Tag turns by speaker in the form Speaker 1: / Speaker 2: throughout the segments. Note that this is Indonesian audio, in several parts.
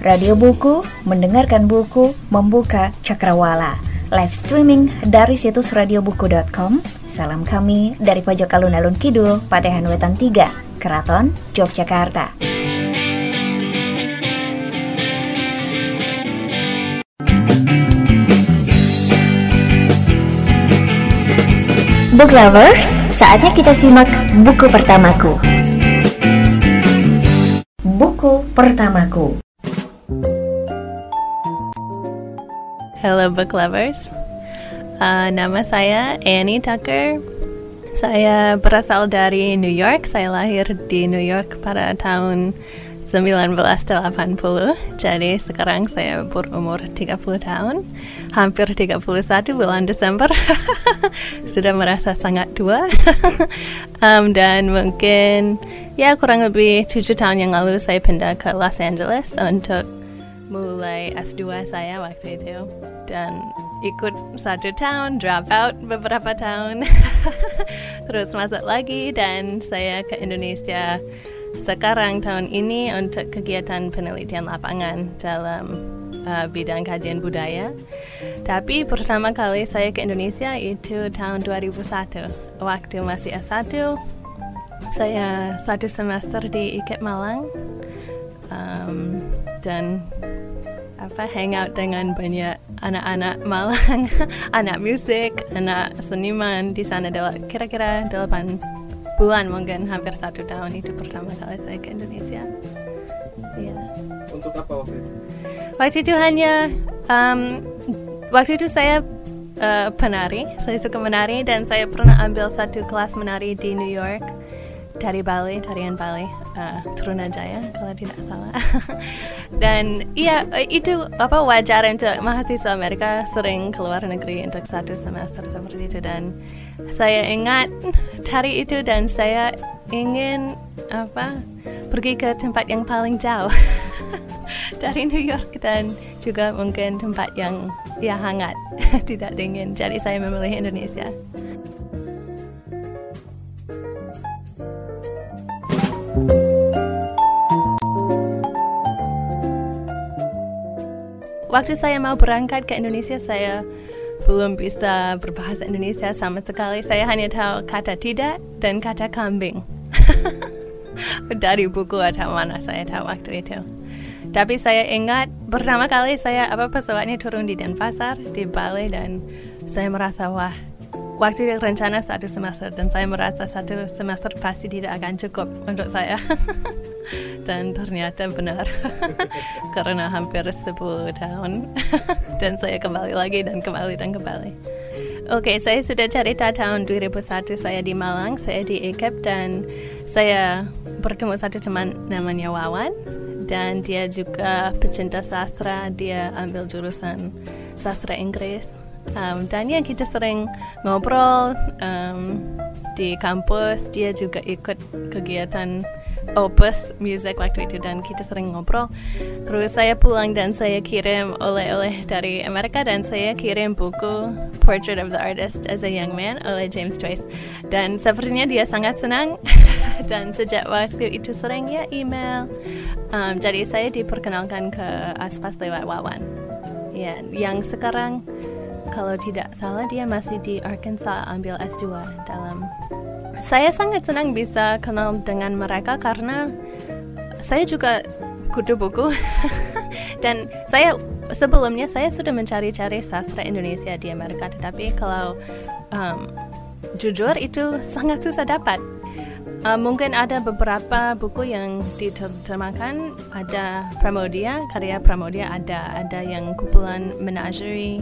Speaker 1: Radio Buku, mendengarkan buku, membuka cakrawala. Live streaming dari situs radiobuku.com. Salam kami dari pojok alun-alun Kidul, Patehan Wetan 3, Keraton, Yogyakarta. Book lovers, saatnya kita simak buku pertamaku. Buku pertamaku.
Speaker 2: Hello book lovers. Uh, nama saya Annie Tucker. Saya berasal dari New York. Saya lahir di New York pada tahun 1980 jadi sekarang saya berumur 30 tahun hampir 31 bulan Desember sudah merasa sangat tua um, dan mungkin ya kurang lebih 7 tahun yang lalu saya pindah ke Los Angeles untuk mulai S2 saya waktu itu dan ikut satu tahun, drop out beberapa tahun, terus masuk lagi dan saya ke Indonesia sekarang tahun ini untuk kegiatan penelitian lapangan dalam uh, bidang kajian budaya. Tapi pertama kali saya ke Indonesia itu tahun 2001. Waktu masih S1, saya satu semester di IKEP Malang um, dan apa hangout dengan banyak anak-anak Malang, anak musik, anak seniman di sana kira-kira delapan bulan mungkin hampir satu tahun itu pertama kali saya ke Indonesia.
Speaker 3: Ya. Untuk apa waktu itu?
Speaker 2: Waktu itu hanya um, waktu itu saya uh, penari, saya suka menari dan saya pernah ambil satu kelas menari di New York dari Bali, tarian Bali, uh, Trunajaya kalau tidak salah. dan iya itu apa wajar untuk mahasiswa Amerika sering keluar negeri untuk satu semester seperti itu. Dan saya ingat hari itu dan saya ingin apa pergi ke tempat yang paling jauh dari New York dan juga mungkin tempat yang ya hangat tidak dingin. Jadi saya memilih Indonesia Waktu saya mau berangkat ke Indonesia, saya belum bisa berbahasa Indonesia sama sekali. Saya hanya tahu kata tidak dan kata kambing. Dari buku atau mana saya tahu waktu itu. Tapi saya ingat pertama kali saya apa pesawatnya turun di Denpasar di Bali dan saya merasa wah waktu rencana satu semester dan saya merasa satu semester pasti tidak akan cukup untuk saya dan ternyata benar. Karena hampir 10 tahun. Dan saya kembali lagi dan kembali dan kembali. Oke, okay, saya sudah cerita tahun 2001 saya di Malang, saya di IKEP dan saya bertemu satu teman namanya Wawan dan dia juga pecinta sastra, dia ambil jurusan sastra Inggris. Um, dan ya kita sering ngobrol um, di kampus, dia juga ikut kegiatan Opus Music waktu itu dan kita sering ngobrol. Terus saya pulang dan saya kirim oleh-oleh dari Amerika dan saya kirim buku Portrait of the Artist as a Young Man oleh James Joyce. Dan sepertinya dia sangat senang dan sejak waktu itu sering ya email. Um, jadi saya diperkenalkan ke Aspas lewat Wawan. Ya, yang sekarang kalau tidak salah dia masih di Arkansas ambil S2 dalam saya sangat senang bisa kenal dengan mereka karena saya juga kudu buku. Dan saya sebelumnya saya sudah mencari-cari sastra Indonesia di Amerika tetapi kalau um, jujur itu sangat susah dapat. Uh, mungkin ada beberapa buku yang diterjemahkan ada Pramodia karya Pramodia ada ada yang kumpulan menagerie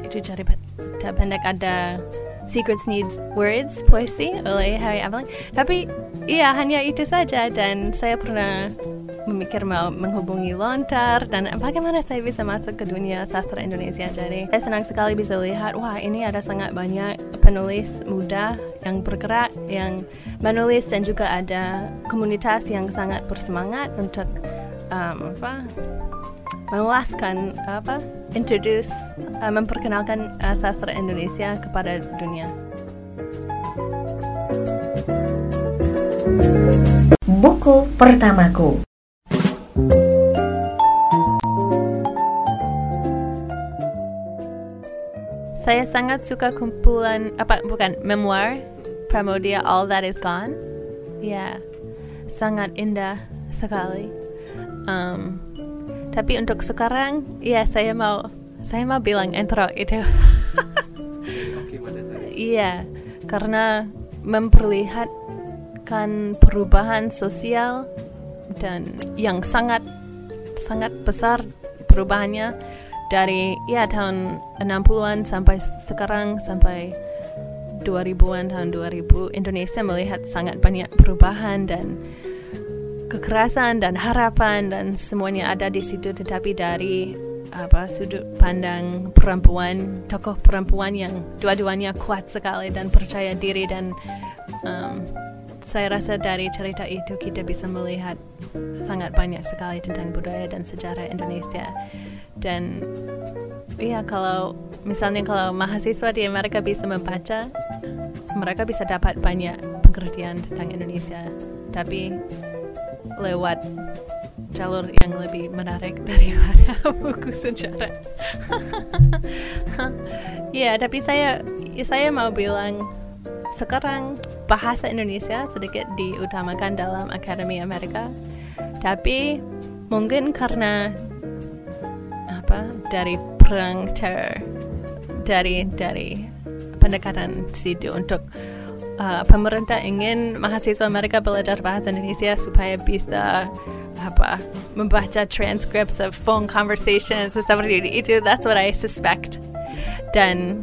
Speaker 2: itu cari pendek ada Secrets Needs Words puisi oleh Harry Aveling. Tapi iya hanya itu saja dan saya pernah memikir mau menghubungi Lontar dan bagaimana saya bisa masuk ke dunia sastra Indonesia. Jadi saya senang sekali bisa lihat wah ini ada sangat banyak penulis muda yang bergerak yang menulis dan juga ada komunitas yang sangat bersemangat untuk um, apa meluaskan apa introduce uh, memperkenalkan uh, sastra Indonesia kepada dunia.
Speaker 1: Buku pertamaku.
Speaker 2: Saya sangat suka kumpulan apa bukan memoir Pramodia All That Is Gone. Ya, yeah, sangat indah sekali. Um, tapi untuk sekarang, ya saya mau saya mau bilang intro itu. Iya, karena memperlihatkan perubahan sosial dan yang sangat sangat besar perubahannya dari ya tahun 60-an sampai sekarang sampai 2000-an tahun 2000 Indonesia melihat sangat banyak perubahan dan kekerasan dan harapan dan semuanya ada di situ. Tetapi dari apa sudut pandang perempuan tokoh perempuan yang dua-duanya kuat sekali dan percaya diri dan um, saya rasa dari cerita itu kita bisa melihat sangat banyak sekali tentang budaya dan sejarah Indonesia. Dan iya kalau misalnya kalau mahasiswa di Amerika bisa membaca mereka bisa dapat banyak pengertian tentang Indonesia. Tapi lewat jalur yang lebih menarik daripada buku sejarah. ya, tapi saya saya mau bilang sekarang bahasa Indonesia sedikit diutamakan dalam Akademi Amerika. Tapi mungkin karena apa dari perang teror dari dari pendekatan situ untuk uh, pemerintah ingin mahasiswa mereka belajar bahasa Indonesia supaya bisa apa membaca transcripts of phone conversations seperti itu that's what I suspect. Dan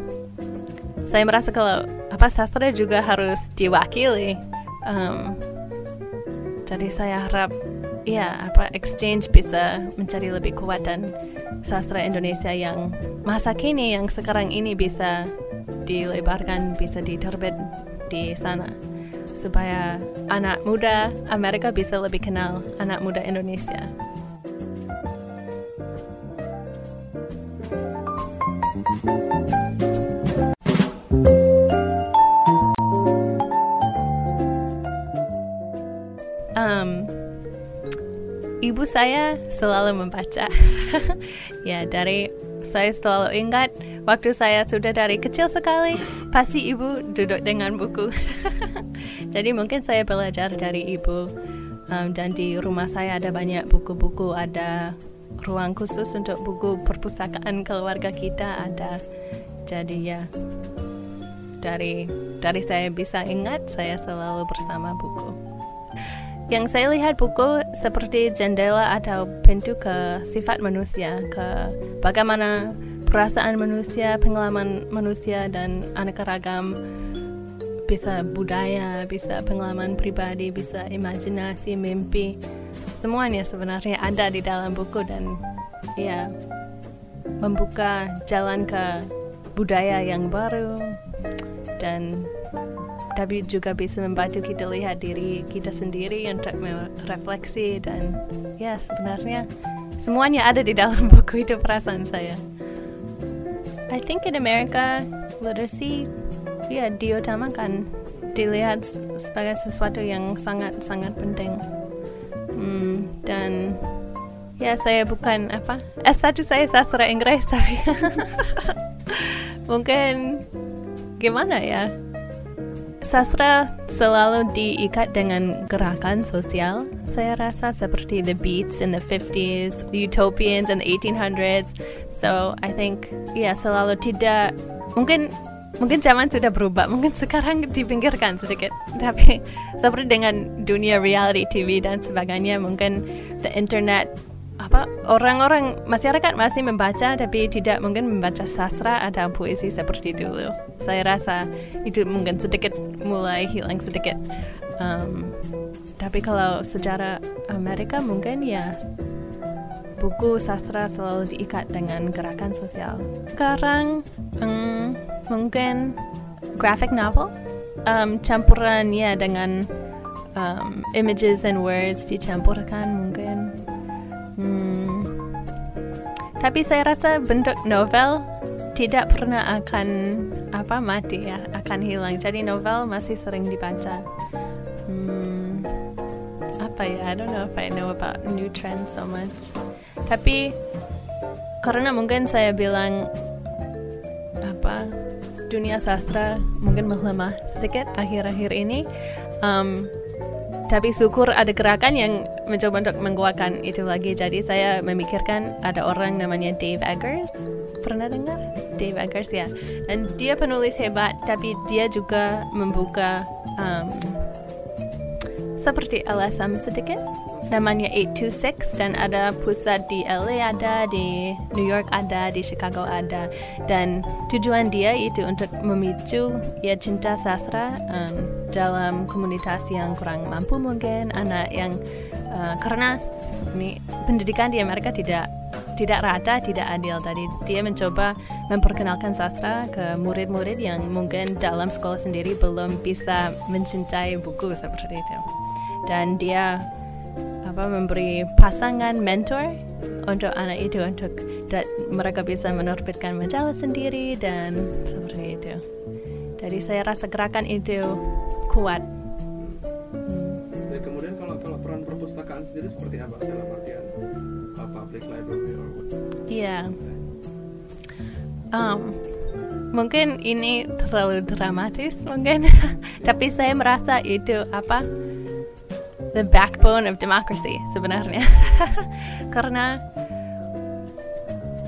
Speaker 2: saya merasa kalau apa sastra juga harus diwakili. Um, jadi saya harap ya apa exchange bisa menjadi lebih kuat dan sastra Indonesia yang masa kini yang sekarang ini bisa dilebarkan bisa diterbit di sana supaya anak muda Amerika bisa lebih kenal anak muda Indonesia. Um, ibu saya selalu membaca. ya dari saya selalu ingat waktu saya sudah dari kecil sekali, pasti ibu duduk dengan buku. Jadi mungkin saya belajar dari ibu um, dan di rumah saya ada banyak buku-buku, ada ruang khusus untuk buku perpustakaan keluarga kita ada. Jadi ya dari dari saya bisa ingat saya selalu bersama buku. Yang saya lihat buku seperti jendela atau pintu ke sifat manusia, ke bagaimana perasaan manusia, pengalaman manusia dan aneka ragam bisa budaya, bisa pengalaman pribadi, bisa imajinasi, mimpi. Semuanya sebenarnya ada di dalam buku dan ya membuka jalan ke budaya yang baru dan tapi juga bisa membantu kita lihat diri kita sendiri untuk refleksi dan ya sebenarnya semuanya ada di dalam buku itu perasaan saya. I think in America literacy ya diutamakan dilihat sebagai sesuatu yang sangat sangat penting. Hmm, dan ya saya bukan apa S1 saya sastra Inggris tapi mungkin gimana ya Sastra selalu diikat dengan gerakan sosial. Saya rasa seperti the Beats in the 50s, the Utopians in the 1800s. So I think ya selalu tidak mungkin mungkin zaman sudah berubah, mungkin sekarang dipinggirkan sedikit. Tapi seperti dengan dunia reality TV dan sebagainya, mungkin the internet apa orang-orang masyarakat masih membaca tapi tidak mungkin membaca sastra atau puisi seperti dulu. Saya rasa itu mungkin sedikit mulai hilang sedikit. Um, tapi kalau secara Amerika mungkin ya buku sastra selalu diikat dengan gerakan sosial. Sekarang um, mungkin graphic novel um, campuran ya dengan um, images and words dicampurkan mungkin. Tapi saya rasa bentuk novel tidak pernah akan apa mati ya, akan hilang. Jadi novel masih sering dibaca. Hmm, apa ya? I don't know if I know about new trends so much. Tapi karena mungkin saya bilang apa dunia sastra mungkin melemah sedikit akhir-akhir ini. Um, tapi syukur ada gerakan yang mencoba untuk menguatkan itu lagi. Jadi saya memikirkan ada orang namanya Dave Eggers. Pernah dengar? Dave Eggers ya. Dan dia penulis hebat, tapi dia juga membuka um, seperti LSM sedikit namanya 826 dan ada pusat di LA ada, di New York ada, di Chicago ada dan tujuan dia itu untuk memicu ya cinta sastra um, dalam komunitas yang kurang mampu mungkin anak yang uh, karena ini pendidikan di Amerika tidak tidak rata, tidak adil. Tadi dia mencoba memperkenalkan sastra ke murid-murid yang mungkin dalam sekolah sendiri belum bisa mencintai buku seperti itu. Dan dia apa memberi pasangan mentor untuk anak itu untuk dan mereka bisa menerbitkan majalah sendiri dan seperti itu. Jadi saya rasa gerakan itu kuat.
Speaker 3: Hmm. Dan kemudian kalau kalau peran perpustakaan sendiri seperti apa dalam artian uh, public library or what?
Speaker 2: Iya. Um, mungkin ini terlalu dramatis mungkin, tapi saya merasa itu apa? The backbone of democracy sebenarnya. Karena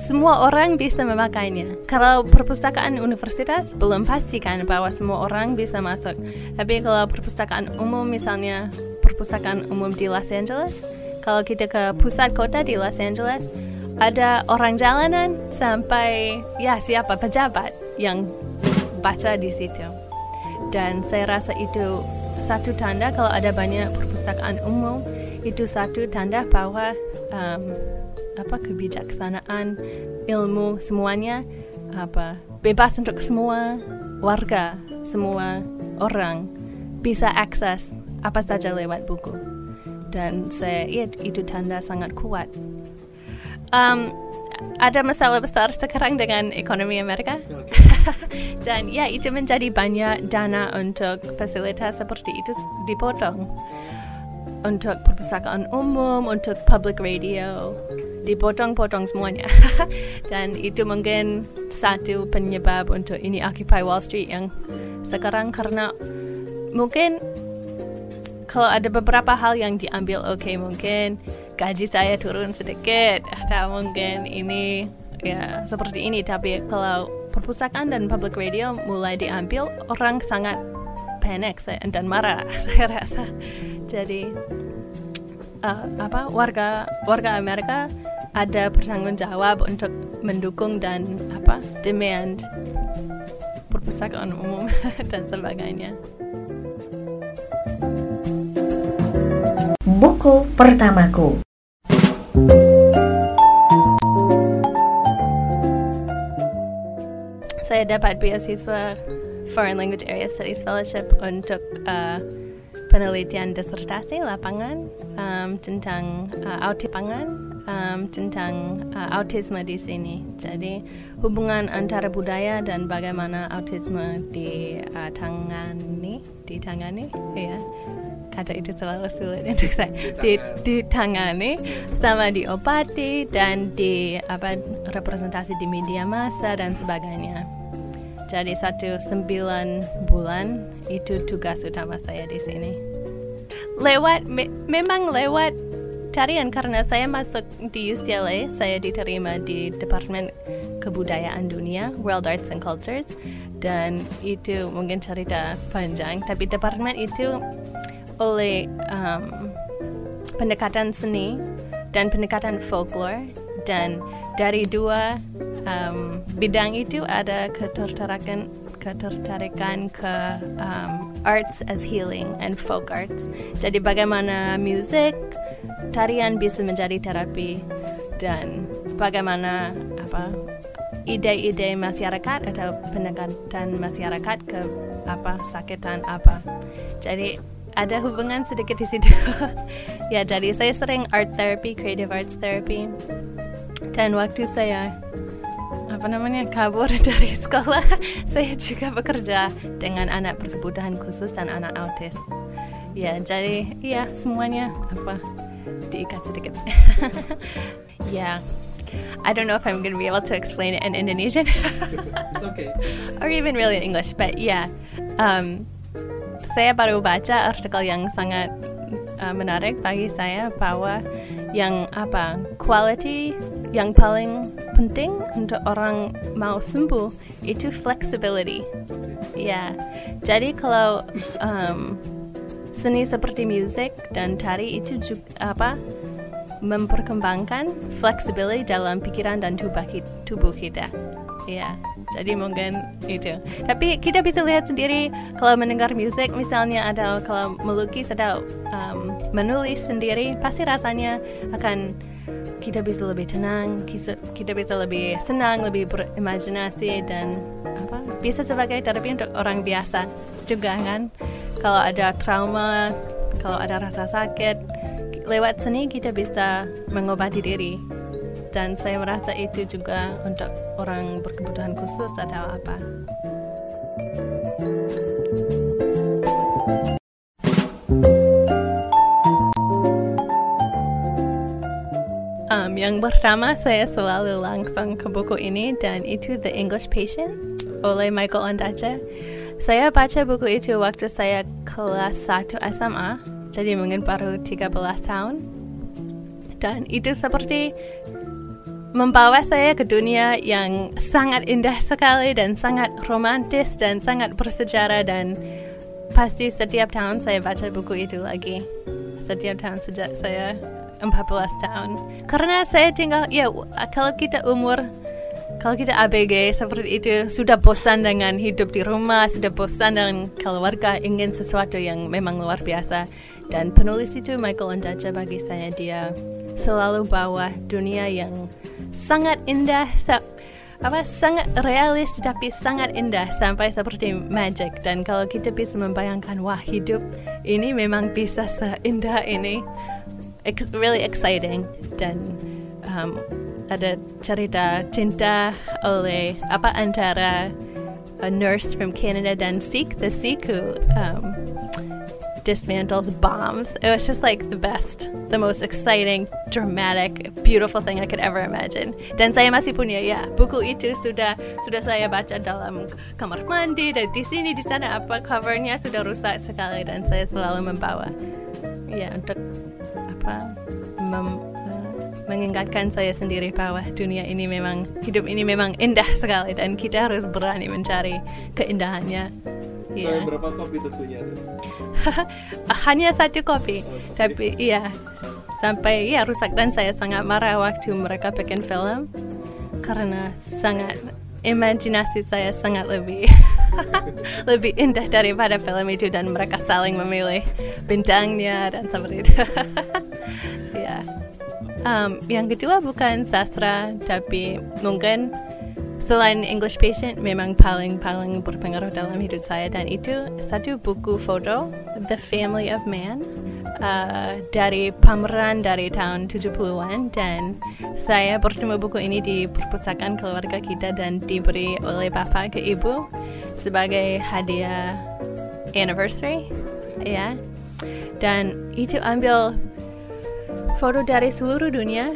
Speaker 2: semua orang bisa memakainya. Kalau perpustakaan universitas belum pastikan bahwa semua orang bisa masuk. Tapi kalau perpustakaan umum misalnya perpustakaan umum di Los Angeles, kalau kita ke pusat kota di Los Angeles, ada orang jalanan sampai ya siapa pejabat yang baca di situ. Dan saya rasa itu satu tanda kalau ada banyak perpustakaan umum itu satu tanda bahwa um, apa kebijaksanaan ilmu semuanya apa bebas untuk semua warga semua orang bisa akses apa saja lewat buku. Dan saya ya, itu tanda sangat kuat. Um, ada masalah besar sekarang dengan ekonomi Amerika. Dan ya itu menjadi banyak dana untuk fasilitas seperti itu dipotong. Untuk perpustakaan umum, untuk public radio, dipotong-potong semuanya. Dan itu mungkin satu penyebab untuk ini Occupy Wall Street yang sekarang karena mungkin kalau ada beberapa hal yang diambil oke okay, mungkin gaji saya turun sedikit atau mungkin ini ya seperti ini tapi kalau perpustakaan dan public radio mulai diambil orang sangat panik dan marah saya rasa jadi uh, apa warga warga Amerika ada bertanggung jawab untuk mendukung dan apa demand perpustakaan umum dan sebagainya.
Speaker 1: Buku pertamaku.
Speaker 2: Saya dapat beasiswa Foreign Language Area Studies Fellowship untuk uh, penelitian disertasi lapangan um, tentang uh, pangan um, tentang uh, autisme di sini. Jadi hubungan antara budaya dan bagaimana autisme ditangani, ditangani, ya kata itu selalu sulit untuk saya ditangani sama diobati dan di apa representasi di media massa dan sebagainya. Jadi satu sembilan bulan itu tugas utama saya di sini. Lewat me memang lewat tarian karena saya masuk di UCLA, saya diterima di Departemen Kebudayaan Dunia, World Arts and Cultures, dan itu mungkin cerita panjang. Tapi departemen itu oleh um, pendekatan seni dan pendekatan folklore dan dari dua um, bidang itu ada ketertarikan ketertarikan ke um, arts as healing and folk arts. Jadi bagaimana musik, tarian bisa menjadi terapi dan bagaimana apa ide-ide masyarakat atau pendekatan masyarakat ke apa sakitan apa. Jadi ada hubungan sedikit di situ. ya, jadi saya sering art therapy, creative arts therapy. Dan waktu saya apa namanya kabur dari sekolah, saya juga bekerja dengan anak berkebutuhan khusus dan anak autis. Ya, jadi ya semuanya apa diikat sedikit. ya, I don't know if I'm going to be able to explain it in Indonesian
Speaker 3: It's okay.
Speaker 2: or even really in English, but yeah. Um, saya baru baca artikel yang sangat uh, menarik bagi saya bahwa yang apa quality yang paling penting untuk orang mau sembuh itu flexibility. Ya, jadi kalau um, seni seperti musik dan tari itu juga apa memperkembangkan flexibility dalam pikiran dan tubuh kita. Ya, jadi mungkin itu. Tapi kita bisa lihat sendiri kalau mendengar musik misalnya atau kalau melukis atau um, menulis sendiri pasti rasanya akan kita bisa lebih tenang, kita bisa lebih senang, lebih berimajinasi dan apa bisa sebagai terapi untuk orang biasa juga kan. Kalau ada trauma, kalau ada rasa sakit, lewat seni kita bisa mengobati diri. Dan saya merasa itu juga untuk orang berkebutuhan khusus atau apa. Um, yang pertama saya selalu langsung ke buku ini dan itu The English Patient oleh Michael Ondaatje. Saya baca buku itu waktu saya kelas 1 SMA, jadi mungkin baru 13 tahun. Dan itu seperti membawa saya ke dunia yang sangat indah sekali dan sangat romantis dan sangat bersejarah dan pasti setiap tahun saya baca buku itu lagi. Setiap tahun sejak saya 14 tahun. Karena saya tinggal, ya kalau kita umur kalau kita ABG seperti itu sudah bosan dengan hidup di rumah, sudah bosan dengan keluarga, ingin sesuatu yang memang luar biasa. Dan penulis itu Michael Ondaatje bagi saya dia selalu bawa dunia yang sangat indah, apa sangat realis tapi sangat indah sampai seperti magic. Dan kalau kita bisa membayangkan wah hidup ini memang bisa seindah ini, ex- really exciting dan um, ada cerita cinta oleh apa antara a nurse from Canada dan Sikh, the Sikh who um, dismantles bombs. It was just like the best, the most exciting, dramatic, beautiful thing I could ever imagine. Dan saya masih punya ya buku itu sudah sudah saya baca dalam kamar mandi dan di sini di sana apa covernya sudah rusak sekali dan saya selalu membawa ya untuk apa mem, uh, mengingatkan saya sendiri bahwa dunia ini memang hidup ini memang indah sekali dan kita harus berani mencari keindahannya.
Speaker 3: Saya
Speaker 2: Iya.
Speaker 3: berapa kopi tentunya tuh?
Speaker 2: hanya satu kopi. Tapi iya. Sampai ya rusak dan saya sangat marah waktu mereka bikin film. Karena sangat imajinasi saya sangat lebih lebih indah daripada film itu dan mereka saling memilih bintangnya dan seperti itu. Ya Um, yang kedua bukan sastra tapi mungkin Selain English Patient memang paling paling berpengaruh dalam hidup saya. Dan itu satu buku foto The Family of Man uh, dari pameran dari tahun 70-an dan saya bertemu buku ini di perpustakaan keluarga kita dan diberi oleh bapak ke ibu sebagai hadiah anniversary ya. Dan itu ambil foto dari seluruh dunia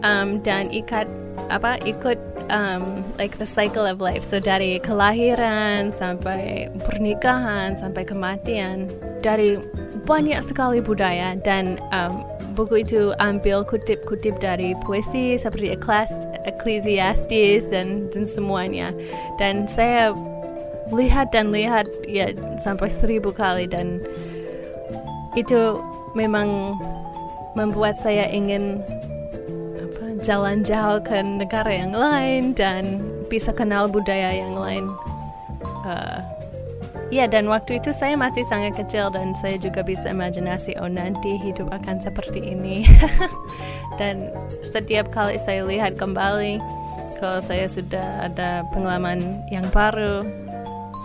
Speaker 2: um, dan ikat apa ikut um, like the cycle of life. So dari kelahiran sampai pernikahan sampai kematian dari banyak sekali budaya dan um, buku itu ambil kutip-kutip dari puisi seperti Ecclesi- Ecclesiastes dan, dan semuanya. Dan saya lihat dan lihat ya sampai seribu kali dan itu memang membuat saya ingin apa, jalan jauh ke negara yang lain dan bisa kenal budaya yang lain. Uh, ya dan waktu itu saya masih sangat kecil dan saya juga bisa imajinasi oh nanti hidup akan seperti ini. dan setiap kali saya lihat kembali kalau saya sudah ada pengalaman yang baru,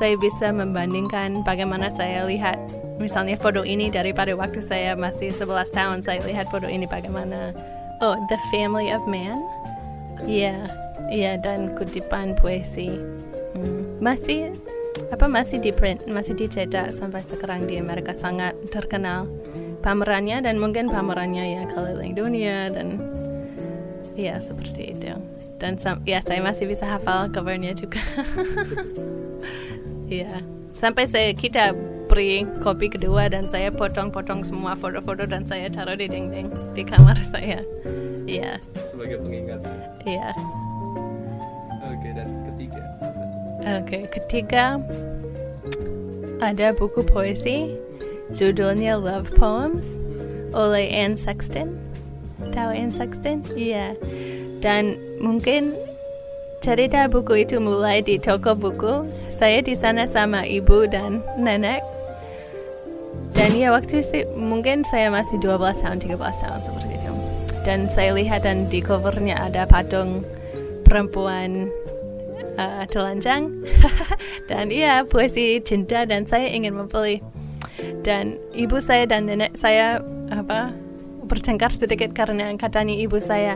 Speaker 2: saya bisa membandingkan bagaimana saya lihat misalnya foto ini daripada waktu saya masih 11 tahun saya lihat foto ini bagaimana oh the family of man? Iya iya dan kutipan puisi. Hmm, masih apa masih di print masih dicetak sampai sekarang di Amerika sangat terkenal. Pamerannya dan mungkin pamerannya ya keliling dunia dan ya seperti itu. Dan ya saya masih bisa hafal covernya juga. Ya sampai saya kita beri kopi kedua dan saya potong-potong semua foto-foto dan saya taruh di dinding di kamar saya. Iya.
Speaker 3: Sebagai pengingat
Speaker 2: iya.
Speaker 3: Oke dan ketiga.
Speaker 2: Oke ketiga. Ada buku puisi judulnya Love Poems oleh Anne Sexton. Tahu Anne Sexton? Iya. Dan mungkin cerita buku itu mulai di toko buku. Saya di sana sama ibu dan nenek dan ya waktu itu mungkin saya masih 12 tahun 13 tahun seperti itu. Dan saya lihat dan di covernya ada patung perempuan uh, telanjang. Dan iya puisi cinta dan saya ingin membeli dan ibu saya dan nenek saya apa bertengkar sedikit karena katanya ibu saya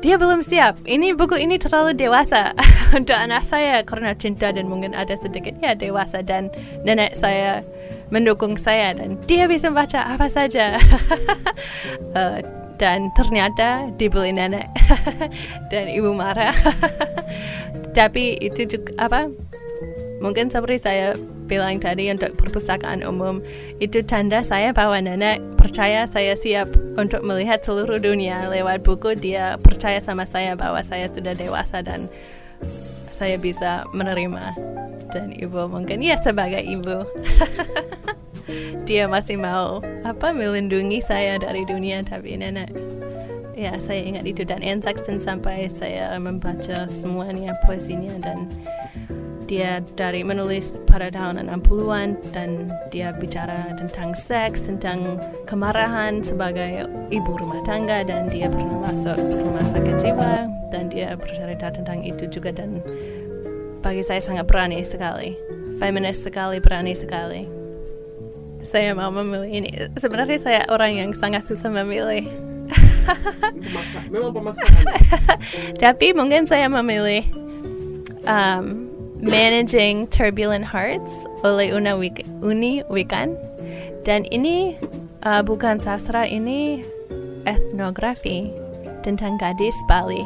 Speaker 2: dia belum siap. Ini buku ini terlalu dewasa untuk anak saya karena cinta dan mungkin ada sedikit ya dewasa dan nenek saya mendukung saya dan dia bisa baca apa saja. Uh, dan ternyata dibeli nenek dan ibu marah. Tapi itu juga apa mungkin seperti saya bilang tadi untuk perpustakaan umum itu tanda saya bahwa nenek percaya saya siap untuk melihat seluruh dunia lewat buku. Dia percaya sama saya bahwa saya sudah dewasa dan saya bisa menerima. Dan ibu mungkin ya sebagai ibu. Dia masih mau apa melindungi saya dari dunia. Tapi nenek ya saya ingat itu. Dan Anne Sexton sampai saya membaca semuanya puisinya dan dia dari menulis pada tahun 60-an dan dia bicara tentang seks, tentang kemarahan sebagai ibu rumah tangga dan dia pernah masuk rumah sakit jiwa dan dia bercerita tentang itu juga dan bagi saya sangat berani sekali feminis sekali berani sekali. Saya mau memilih ini. Sebenarnya saya orang yang sangat susah memilih.
Speaker 3: Pemaksa, memang pemaksaan
Speaker 2: tapi mungkin saya memilih um, Managing Turbulent Hearts oleh Una Wik Uni Wikan. Dan ini uh, bukan sastra ini etnografi tentang gadis Bali.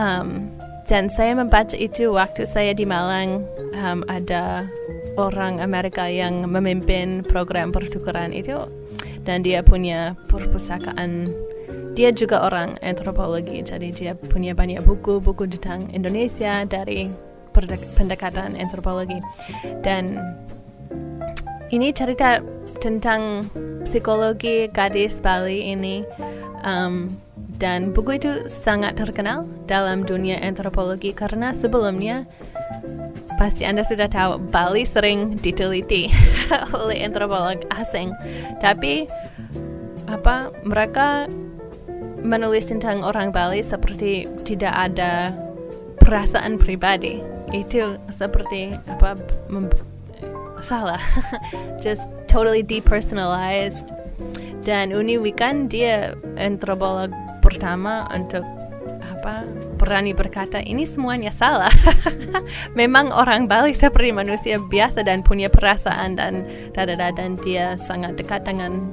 Speaker 2: Um, dan saya membaca itu waktu saya di Malang um, ada orang Amerika yang memimpin program pertukaran itu dan dia punya perpustakaan. Dia juga orang antropologi jadi dia punya banyak buku-buku tentang Indonesia dari pendekatan antropologi dan ini cerita tentang psikologi gadis Bali ini um, dan buku itu sangat terkenal dalam dunia antropologi karena sebelumnya pasti Anda sudah tahu Bali sering diteliti oleh antropolog asing. Tapi apa mereka menulis tentang orang Bali seperti tidak ada perasaan pribadi. Itu seperti apa salah. Just totally depersonalized. Dan Uni Wikan dia antropolog pertama untuk apa berani berkata ini semuanya salah. Memang orang Bali seperti manusia biasa dan punya perasaan dan dan dia sangat dekat dengan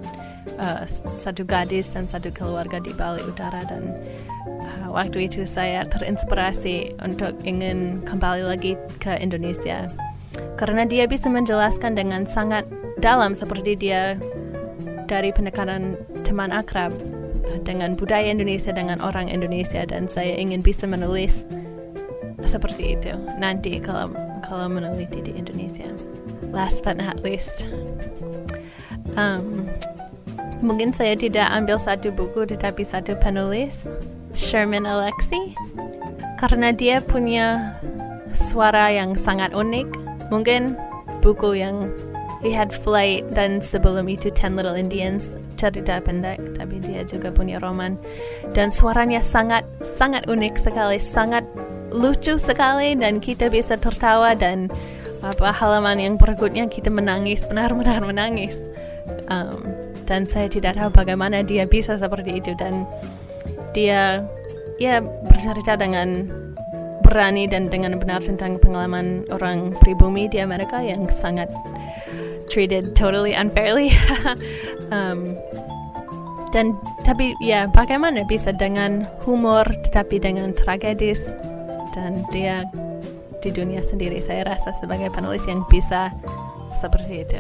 Speaker 2: uh, satu gadis dan satu keluarga di Bali Utara dan uh, waktu itu saya terinspirasi untuk ingin kembali lagi ke Indonesia karena dia bisa menjelaskan dengan sangat dalam seperti dia dari pendekatan teman akrab dengan budaya Indonesia dengan orang Indonesia dan saya ingin bisa menulis seperti itu nanti kalau kalau meneliti di Indonesia. Last but not least, um, mungkin saya tidak ambil satu buku tetapi satu penulis Sherman Alexie karena dia punya suara yang sangat unik. Mungkin buku yang He had Flight dan sebelum itu Ten Little Indians cerita pendek tapi dia juga punya roman dan suaranya sangat sangat unik sekali sangat lucu sekali dan kita bisa tertawa dan apa halaman yang berikutnya kita menangis benar-benar menangis um, dan saya tidak tahu bagaimana dia bisa seperti itu. Dan dia ya bercerita dengan berani dan dengan benar tentang pengalaman orang pribumi di Amerika yang sangat treated totally unfairly. um, dan tapi ya bagaimana bisa dengan humor tetapi dengan tragedis? Dan dia di dunia sendiri saya rasa sebagai penulis yang bisa seperti itu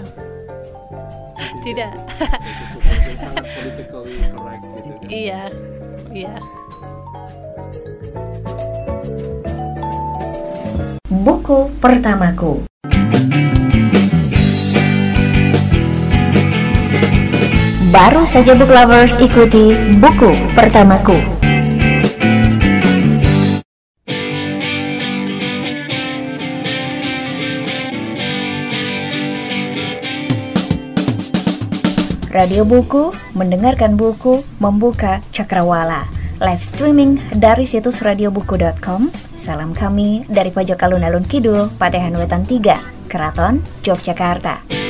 Speaker 2: tidak
Speaker 3: Itu sangat politically correct gitu kan
Speaker 2: iya iya
Speaker 1: Buku pertamaku. Baru saja book lovers ikuti buku pertamaku. Radio Buku, mendengarkan buku, membuka cakrawala. Live streaming dari situs radiobuku.com. Salam kami dari pojok alun-alun kidul, Patehan Wetan 3, Keraton, Yogyakarta.